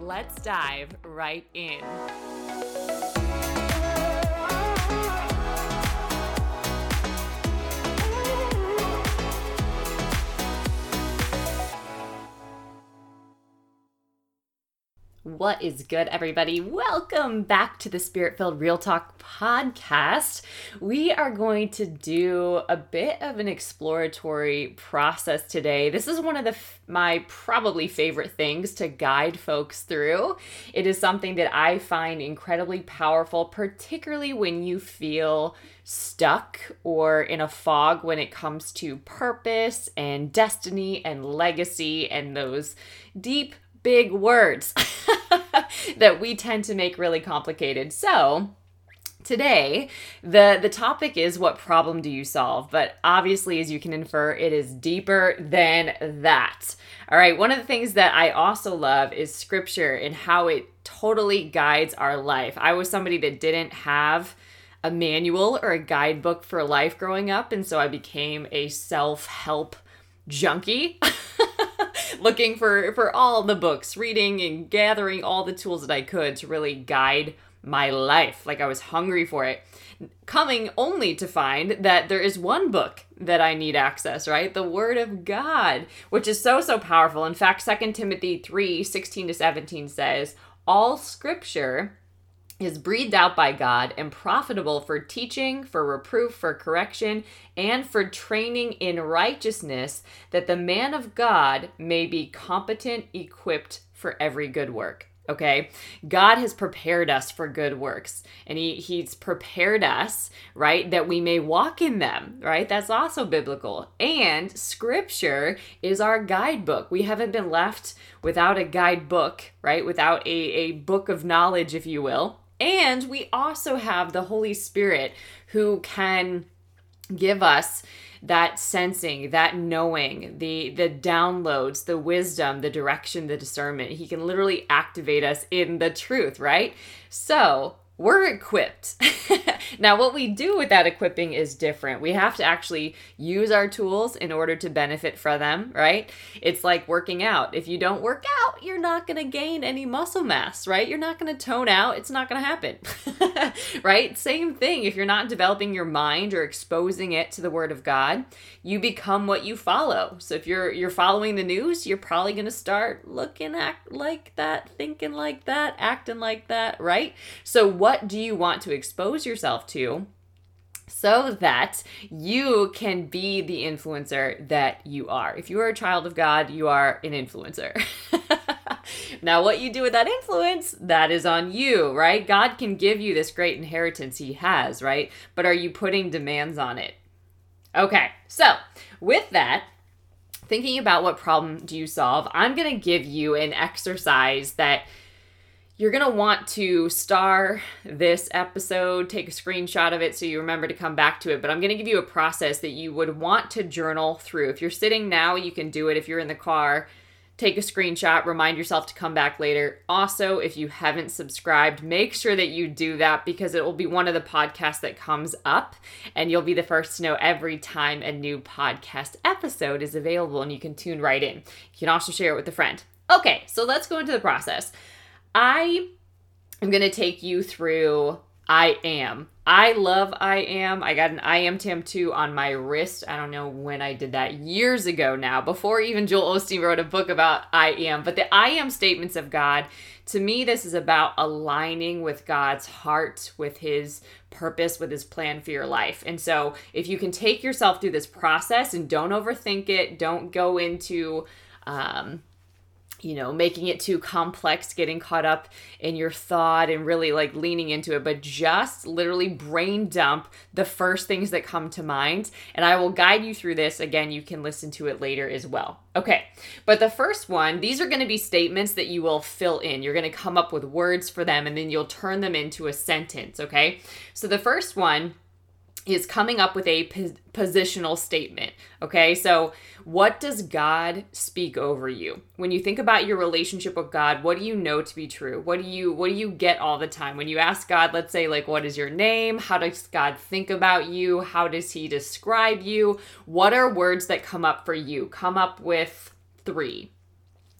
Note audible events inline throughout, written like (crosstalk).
let's dive right in. What is good, everybody? Welcome back to the Spirit Filled Real Talk podcast. We are going to do a bit of an exploratory process today. This is one of the my probably favorite things to guide folks through. It is something that I find incredibly powerful, particularly when you feel stuck or in a fog when it comes to purpose and destiny and legacy and those deep big words (laughs) that we tend to make really complicated. So, today the the topic is what problem do you solve? But obviously as you can infer it is deeper than that. All right one of the things that i also love is scripture and how it totally guides our life. I was somebody that didn't have a manual or a guidebook for life growing up and so i became a self-help junkie (laughs) looking for for all the books, reading and gathering all the tools that I could to really guide my life. Like I was hungry for it. Coming only to find that there is one book that I need access, right? The Word of God, which is so, so powerful. In fact, 2 Timothy 3 16 to 17 says, All scripture is breathed out by God and profitable for teaching, for reproof, for correction, and for training in righteousness, that the man of God may be competent, equipped for every good work. Okay. God has prepared us for good works and he, He's prepared us, right, that we may walk in them, right? That's also biblical. And scripture is our guidebook. We haven't been left without a guidebook, right? Without a, a book of knowledge, if you will and we also have the Holy Spirit who can give us that sensing that knowing the the downloads the wisdom the direction the discernment he can literally activate us in the truth right so we're equipped. (laughs) now, what we do with that equipping is different. We have to actually use our tools in order to benefit from them, right? It's like working out. If you don't work out, you're not going to gain any muscle mass, right? You're not going to tone out. It's not going to happen, (laughs) right? Same thing. If you're not developing your mind or exposing it to the Word of God, you become what you follow. So if you're you're following the news, you're probably going to start looking act like that, thinking like that, acting like that, right? So what do you want to expose yourself to? so that you can be the influencer that you are. If you are a child of God, you are an influencer. (laughs) now, what you do with that influence, that is on you, right? God can give you this great inheritance He has, right? But are you putting demands on it? Okay, so with that, thinking about what problem do you solve, I'm going to give you an exercise that you're going to want to star this episode, take a screenshot of it so you remember to come back to it. But I'm going to give you a process that you would want to journal through. If you're sitting now, you can do it. If you're in the car, take a screenshot, remind yourself to come back later. Also, if you haven't subscribed, make sure that you do that because it will be one of the podcasts that comes up and you'll be the first to know every time a new podcast episode is available and you can tune right in. You can also share it with a friend. Okay, so let's go into the process. I am going to take you through I am. I love I am. I got an I am tattoo on my wrist. I don't know when I did that years ago now, before even Joel Osteen wrote a book about I am. But the I am statements of God, to me, this is about aligning with God's heart, with his purpose, with his plan for your life. And so if you can take yourself through this process and don't overthink it, don't go into, um, you know, making it too complex, getting caught up in your thought and really like leaning into it, but just literally brain dump the first things that come to mind. And I will guide you through this. Again, you can listen to it later as well. Okay, but the first one, these are going to be statements that you will fill in. You're going to come up with words for them and then you'll turn them into a sentence. Okay, so the first one, is coming up with a positional statement. Okay, so what does God speak over you? When you think about your relationship with God, what do you know to be true? What do you what do you get all the time? When you ask God, let's say like what is your name? How does God think about you? How does he describe you? What are words that come up for you? Come up with 3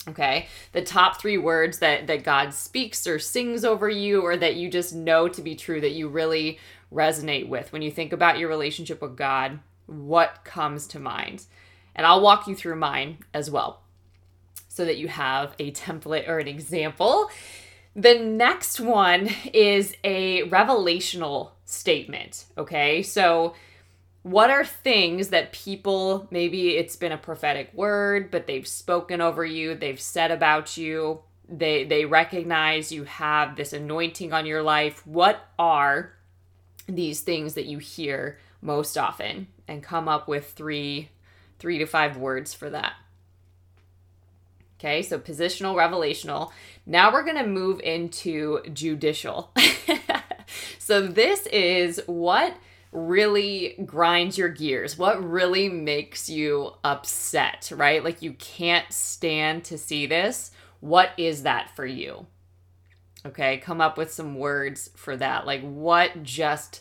okay the top three words that that god speaks or sings over you or that you just know to be true that you really resonate with when you think about your relationship with God? What comes to mind? And I'll walk you through mine as well so that you have a template or an example. The next one is a revelational statement. Okay. So, what are things that people, maybe it's been a prophetic word, but they've spoken over you, they've said about you, they, they recognize you have this anointing on your life. What are these things that you hear most often and come up with three three to five words for that. Okay, so positional, revelational. Now we're going to move into judicial. (laughs) so this is what really grinds your gears, what really makes you upset, right? Like you can't stand to see this. What is that for you? Okay, come up with some words for that. Like, what just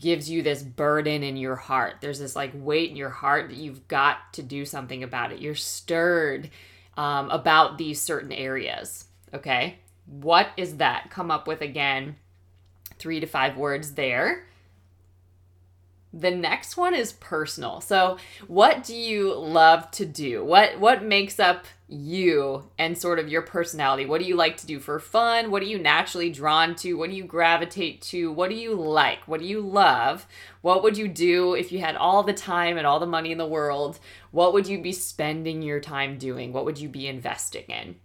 gives you this burden in your heart? There's this like weight in your heart that you've got to do something about it. You're stirred um, about these certain areas. Okay, what is that? Come up with again three to five words there. The next one is personal. So, what do you love to do? What what makes up you and sort of your personality? What do you like to do for fun? What are you naturally drawn to? What do you gravitate to? What do you like? What do you love? What would you do if you had all the time and all the money in the world? What would you be spending your time doing? What would you be investing in?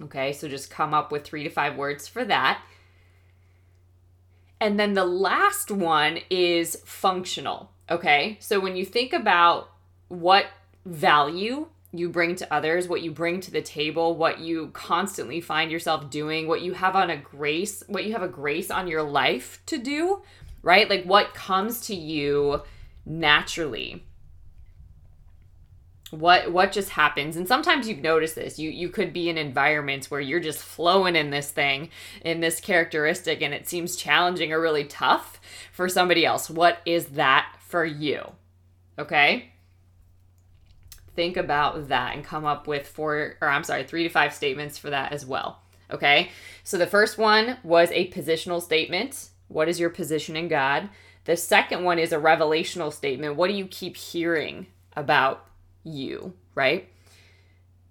Okay, so just come up with 3 to 5 words for that. And then the last one is functional. Okay. So when you think about what value you bring to others, what you bring to the table, what you constantly find yourself doing, what you have on a grace, what you have a grace on your life to do, right? Like what comes to you naturally what what just happens. And sometimes you notice this. You you could be in environments where you're just flowing in this thing in this characteristic and it seems challenging or really tough for somebody else. What is that for you? Okay? Think about that and come up with four or i'm sorry three to five statements for that as well. Okay? So the first one was a positional statement. What is your position in god? The second one is a revelational statement. What do you keep hearing about you, right?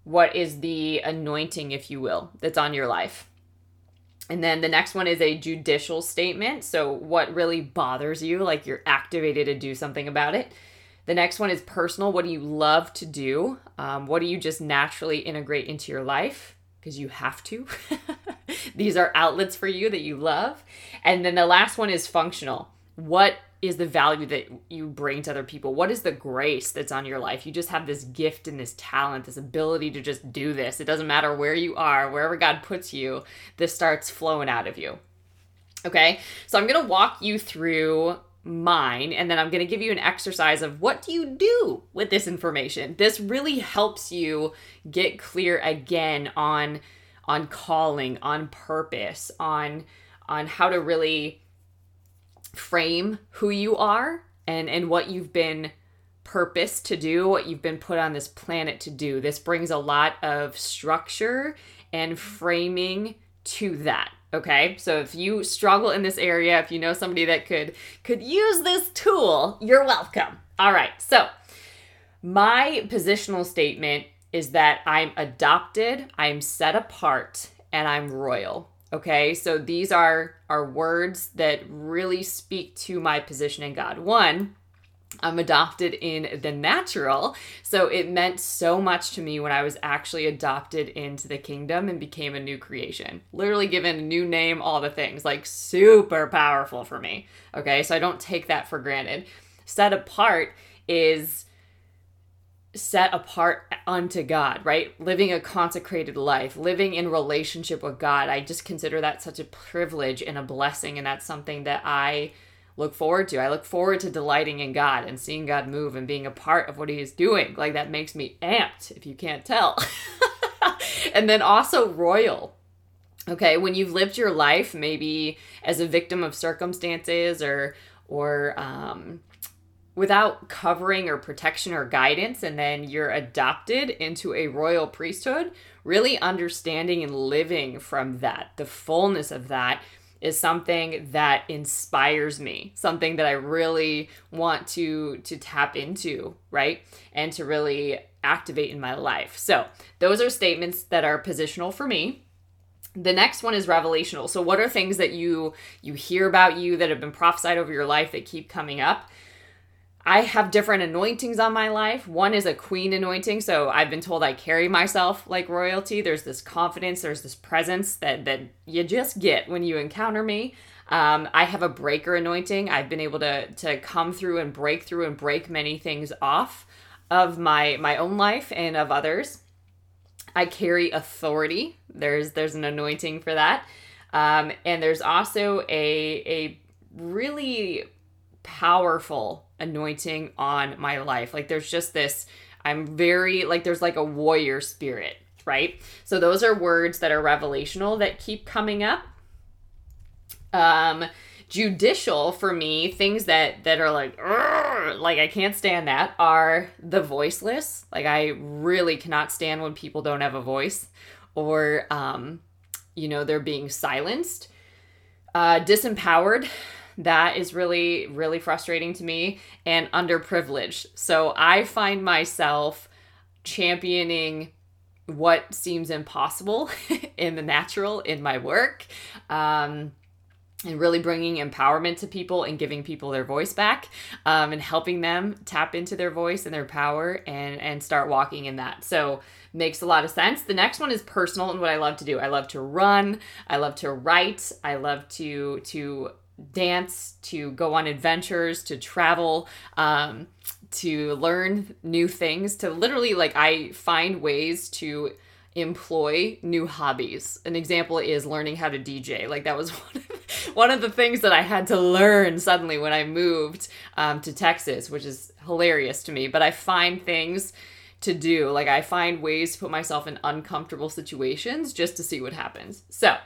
What is the anointing, if you will, that's on your life? And then the next one is a judicial statement. So, what really bothers you, like you're activated to do something about it. The next one is personal. What do you love to do? Um, what do you just naturally integrate into your life? Because you have to. (laughs) These are outlets for you that you love. And then the last one is functional. What is the value that you bring to other people? What is the grace that's on your life? You just have this gift and this talent, this ability to just do this. It doesn't matter where you are, wherever God puts you, this starts flowing out of you. Okay, so I'm gonna walk you through mine and then I'm to give you an exercise of what do you do with this information. This really helps you get clear again on on calling, on purpose, on on how to really frame who you are and and what you've been purposed to do, what you've been put on this planet to do. This brings a lot of structure and framing to that. Okay? So if you struggle in this area, if you know somebody that could could use this tool, you're welcome. All right. So, my positional statement is that I'm adopted, I'm set apart, and I'm royal. Okay, so these are are words that really speak to my position in God. One, I'm adopted in the natural. So it meant so much to me when I was actually adopted into the kingdom and became a new creation. Literally given a new name, all the things, like super powerful for me. Okay, so I don't take that for granted. Set apart is set apart unto God, right? Living a consecrated life, living in relationship with God. I just consider that such a privilege and a blessing. And that's something that I look forward to. I look forward to delighting in God and seeing God move and being a part of what He is doing. Like that makes me amped, if you can't tell. (laughs) and then also royal. Okay, when you've lived your life maybe as a victim of circumstances or or um, without covering or protection or guidance, and then you're adopted into a royal priesthood, really understanding and living from that, the fullness of that is something that inspires me something that i really want to to tap into right? And to really activate in my life. So those are statements that are positional for me. The next one is revelational. So what are things that you you hear about you that have been prophesied over your life that keep coming up I have different anointings on my life. One is a queen anointing, so I've been told I carry myself like royalty. There's this confidence, there's this presence that that you just get when you encounter me. Um, I have a breaker anointing. I've been able to to come through and break through and break many things off of my my own life and of others. I carry authority. There's there's an anointing for that, um, and there's also a a really powerful anointing on my life. Like there's just this, I'm very, like there's like a warrior spirit, right? So those are words that are revelational that keep coming up. Um, judicial for me things that that are like like i can't stand that are the voiceless like i really cannot stand when people don't have a voice or um you know they're being silenced uh disempowered that is really, really frustrating to me and underprivileged. So I find myself championing what seems impossible (laughs) in the natural in my work. Um, and really bringing empowerment to people and giving people their voice back um, and helping them tap into their voice and their power and and start walking in that so makes a lot of sense the next one is personal and what i love to do i love to run i love to write i love to to dance, to go on adventures, to travel, um, to learn new things, to literally like I find ways to employ new hobbies. An example is learning how to DJ. Like that was (laughs) one of, one of the things that I had to learn suddenly when I moved um, to Texas, which is hilarious to me. But I find things to do. Like I find ways to put myself in uncomfortable situations just to see what happens. So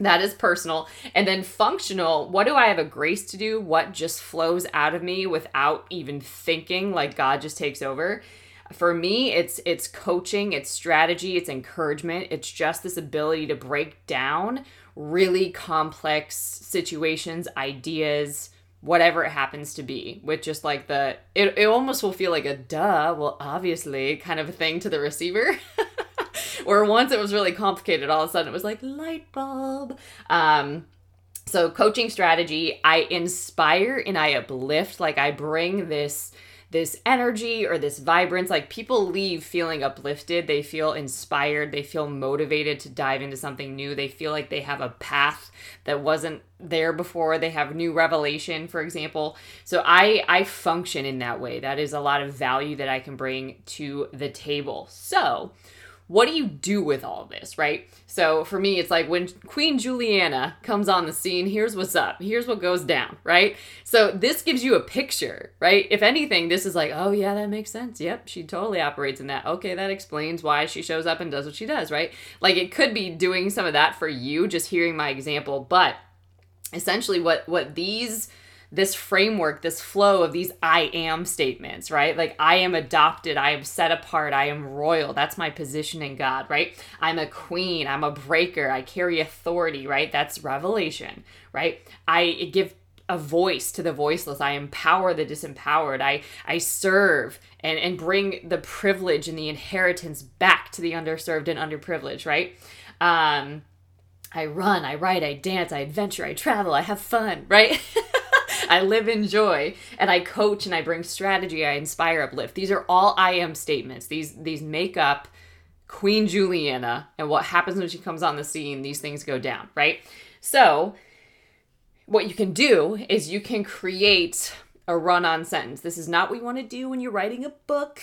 that is personal. And then functional, what do I have a grace to do? What just flows out of me without even thinking like God just takes over? For me, it's it's coaching, it's strategy, it's encouragement. It's just this ability to break down really complex situations, ideas, whatever it happens to be with just like the it, it almost will feel like a duh well obviously kind of a thing to the receiver (laughs) Where once it was really complicated, all of a sudden it was like light bulb. Um, so coaching strategy, I inspire and I uplift. Like I bring this this energy or this vibrance. Like people leave feeling uplifted. They feel inspired. They feel motivated to dive into something new. They feel like they have a path that wasn't there before. They have new revelation for example. So i i function in that way. That is a lot of value that i can bring to the table. So what do you do with all this, right? So for me, it's like when Queen Juliana comes on the scene, here's what's up, here's what goes down, right? So this gives you a picture, right? If anything, this is like, oh yeah, that makes sense. Yep, she totally operates in that. Okay, that explains why she shows up and does what she does, right? Like it could be doing some of that for you, just hearing my example, but essentially what what these this framework, this flow of these I am statements, right? Like, I am adopted, I am set apart, I am royal. That's my position in God, right? I'm a queen, I'm a breaker, I carry authority, right? That's revelation, right? I give a voice to the voiceless. I empower the disempowered. I I serve and and bring the privilege and the inheritance back to the underserved and underprivileged, right? Um I run, I write, I dance, I adventure, I travel, I have fun, right? (laughs) I live in joy, and I coach and I bring strategy, I inspire, uplift. These are all I am statements. These these make up Queen Juliana and what happens when she comes on the scene, these things go down, right? So, what you can do is you can create a run on sentence. This is not what you want to do when you're writing a book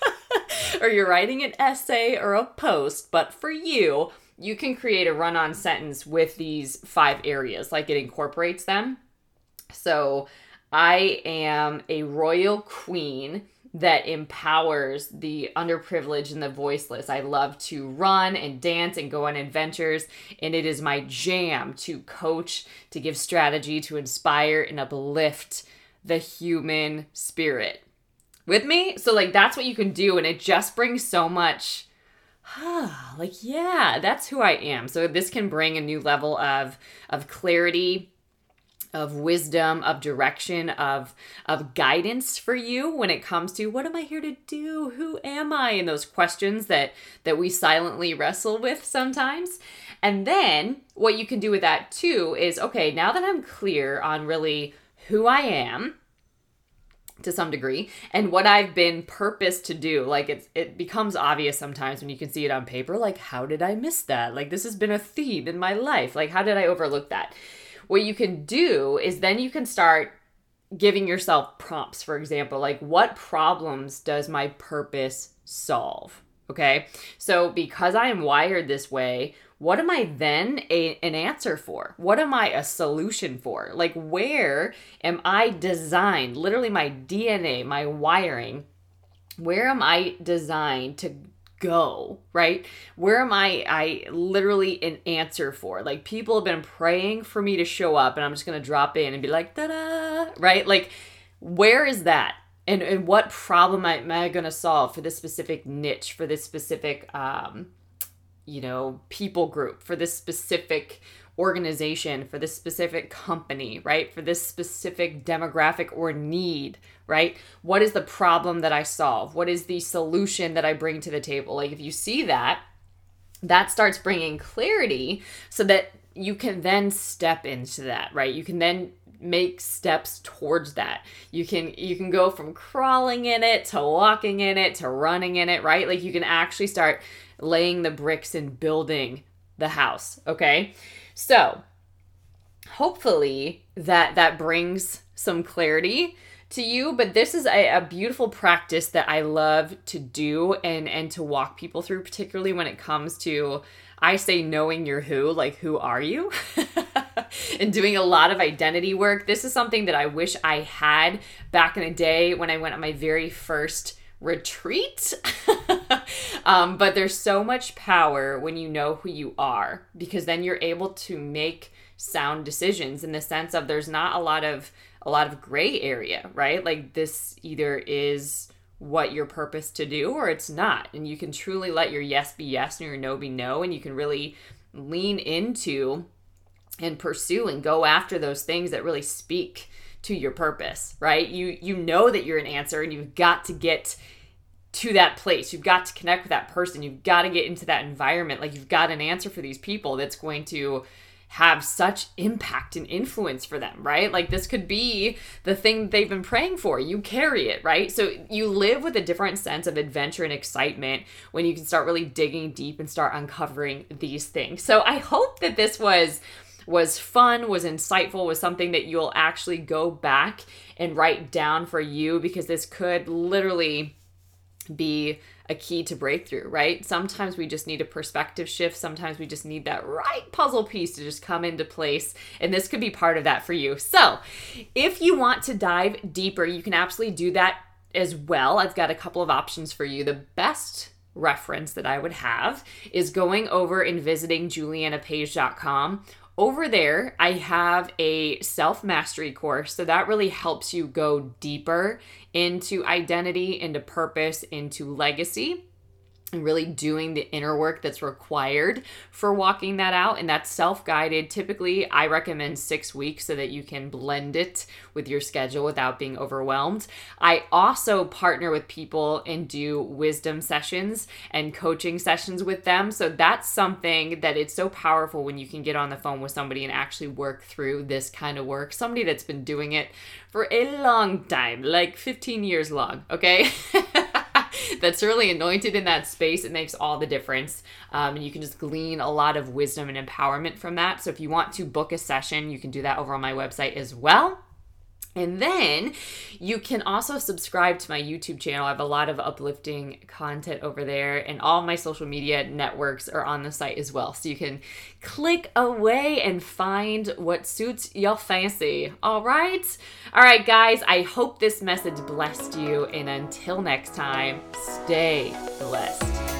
(laughs) or you're writing an essay or a post, but for you, you can create a run on sentence with these five areas, like it incorporates them. So, I am a royal queen that empowers the underprivileged and the voiceless. I love to run and dance and go on adventures, and it is my jam to coach, to give strategy, to inspire and uplift the human spirit. With me? So, like, that's what you can do, and it just brings so much. Like yeah, that's who I am. So this can bring a new level of of clarity of wisdom of direction of of guidance for you when it comes to what am i here to do who am i and those questions that that we silently wrestle with sometimes and then what you can do with that too is okay now that i'm clear on really who i am to some degree and what I've been purposed to do. Like it it becomes obvious sometimes when you can see it on paper like how did I miss that? Like this has been a theme in my life. Like how did I overlook that? What you can do is then you can start giving yourself prompts, for example, like what problems does my purpose solve? Okay. So because I am wired this way, what am I then a, an answer for? What am I a solution for? Like, where am I designed? Literally, my DNA, my wiring, where am I designed to go right? Where am i i literally an answer for? Like people have been praying for me to show up and i'm just gonna drop in and be like ta-da right? Like where is that? And and what problem am i gonna solve for this specific niche for this specific um you know people group for this specific organization, for this specific company, right? For this specific demographic or need, right? What is the problem that I solve? What is the solution that I bring to the table? Like, if you see that, that starts bringing clarity so that you can then step into that, right? You can then make steps towards that. You can you can go from crawling in it to walking in it to running in it, right? Like you can actually start laying the bricks and building the house, okay? So, hopefully that that brings some clarity to you but this is a, a, beautiful practice that i love to do and and to walk people through particularly when it comes to i say knowing your who like who are you (laughs) and doing a lot of identity work this is something that i wish i had back in the day when i went on my very first retreat. (laughs) (laughs) um, but there's so much power when you know who you are because then you're able to make sound decisions in the sense of there's not a lot of a lot of gray area, right? Like this either is what your purpose to do or it's not. And you can truly let your yes be yes and your no be no and you can really lean into and pursue and go after those things that really speak to your purpose, right? You you know that you're an answer and you've got to get to that place. You've got to connect with that person. You've got to get into that environment. Like you've got an answer for these people that's going to have such impact and influence for them, right? Like this could be the thing they've been praying for. You carry it, right? So you live with a different sense of adventure and excitement when you can start really digging deep and start uncovering these things. So I hope that this was was fun, was insightful, was something that you'll actually go back and write down for you because this could literally be a key to breakthrough, right? Sometimes we just need a perspective shift. Sometimes we just need that right puzzle piece to just come into place. And this could be part of that for you. So, if you want to dive deeper, you can absolutely do that as well. I've got a couple of options for you. The best reference that I would have is going over and visiting julianapage.com over there, I have a self mastery course. So that really helps you go deeper into identity, into purpose, into legacy. And really doing the inner work that's required for walking that out. And that's self guided. Typically, I recommend six weeks so that you can blend it with your schedule without being overwhelmed. I also partner with people and do wisdom sessions and coaching sessions with them. So that's something that it's so powerful when you can get on the phone with somebody and actually work through this kind of work. Somebody that's been doing it for a long time, like 15 years long, okay? (laughs) (laughs) that's really anointed in that space, it makes all the difference. Um, and you can just glean a lot of wisdom and empowerment from that. So if you want to book a session, you can do that over on my website as well. And then you can also subscribe to my YouTube channel. I have a lot of uplifting content over there, and all my social media networks are on the site as well. So you can click away and find what suits your fancy. All right? All right, guys, I hope this message blessed you. And until next time, stay blessed.